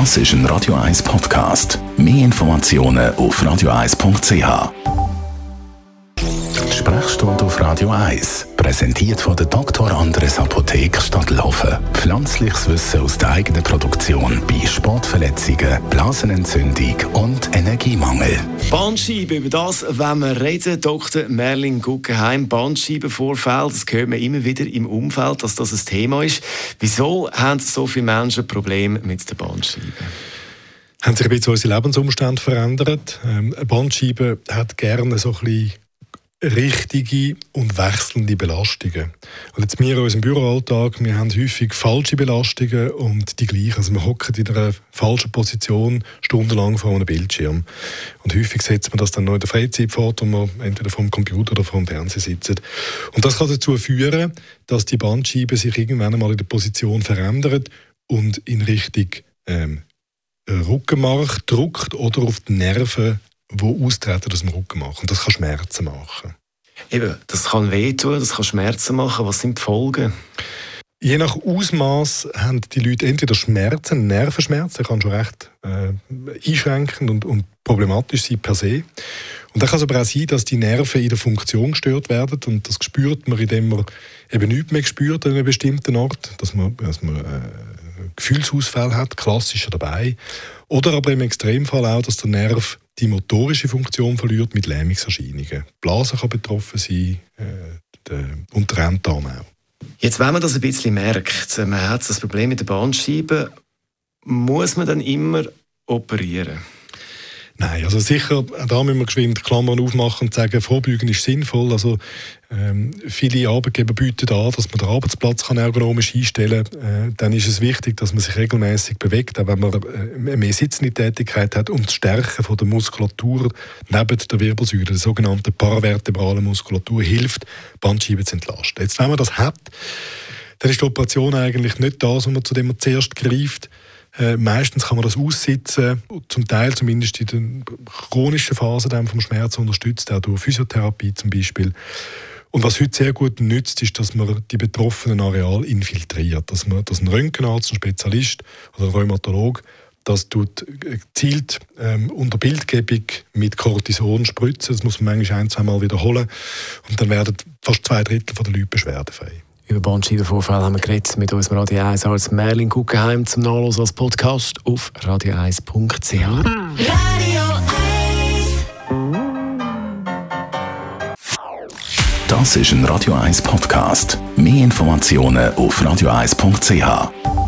Das ist ein Radio 1 Podcast. Mehr Informationen auf radio1.ch. Sprechstunde auf Radio 1, präsentiert von der Dr. Andres Apotheke Stadtlaufen. Pflanzliches Wissen aus der eigenen Produktion bei Sportverletzungen, Blasenentzündung und Energiemangel. Bandscheibe, über das wenn wir reden. Dr. Merlin Guggenheim, Bandscheibenvorfall, das hört man immer wieder im Umfeld, dass das ein Thema ist. Wieso haben so viele Menschen Probleme mit der Bandscheibe? haben sich ein bisschen unsere Lebensumstände verändert. Ähm, eine Bandscheibe hat gerne so ein bisschen richtige und wechselnde Belastungen. Und jetzt wir in unserem Büroalltag, wir haben häufig falsche Belastungen und die gleichen. Also wir hocken in einer falschen Position stundenlang vor einem Bildschirm. Und häufig setzt man das dann noch in der Freizeit fort, wo man entweder vom Computer oder vom Fernseher sitzt. Und das kann dazu führen, dass die Bandscheibe sich irgendwann einmal in der Position verändert und in Richtung ähm, Rückenmark drückt oder auf die Nerven die austreten aus dem Rückenmark. Und das kann Schmerzen machen. Eben, das kann wehtun, das kann Schmerzen machen. Was sind die Folgen? Je nach Ausmaß haben die Leute entweder Schmerzen, Nervenschmerzen, das kann schon recht äh, einschränkend und, und, problematisch sein per se. Und dann kann es aber auch sein, dass die Nerven in der Funktion gestört werden und das spürt man, indem man eben nichts mehr spürt an einem bestimmten Ort, dass man, dass man äh, Gefühlsausfall hat, klassischer dabei. Oder aber im Extremfall auch, dass der Nerv die motorische Funktion verliert mit Lähmungserscheinungen. Die Blase kann betroffen sein, äh, der Unterarm auch. Jetzt, wenn man das ein bisschen merkt, man hat das Problem mit der Bandscheibe, muss man dann immer operieren? Nein, also sicher, da müssen wir geschwind Klammern aufmachen und sagen, Vorbeugen ist sinnvoll. Also ähm, viele Arbeitgeber bieten an, dass man den Arbeitsplatz kann ergonomisch einstellen kann. Äh, dann ist es wichtig, dass man sich regelmäßig bewegt, auch wenn man äh, mehr sitzende Tätigkeit hat, um das Stärken von der Muskulatur neben der Wirbelsäule, der sogenannten paravertebralen Muskulatur, hilft, Bandscheiben zu entlasten. Jetzt, wenn man das hat, dann ist die Operation eigentlich nicht das, was man zu dem man zuerst greift. Äh, meistens kann man das aussitzen, zum Teil zumindest in den chronischen Phasen vom Schmerz unterstützt, auch durch Physiotherapie zum Beispiel. Und was heute sehr gut nützt, ist, dass man die betroffenen Areal infiltriert. Dass, man, dass ein Röntgenarzt, ein Spezialist oder ein Rheumatolog das tut gezielt ähm, unter Bildgebung mit Cortison spritzen. Das muss man manchmal ein, zwei Mal wiederholen. Und dann werden fast zwei Drittel der Leute beschwerdefrei. Über Bandscheibenvorfall haben wir geredet mit unserem Radio 1 als Merlin Guggenheim zum Nachlesen als Podcast auf radio1.ch. Radio 1 Das ist ein Radio 1 Podcast. Mehr Informationen auf radio1.ch.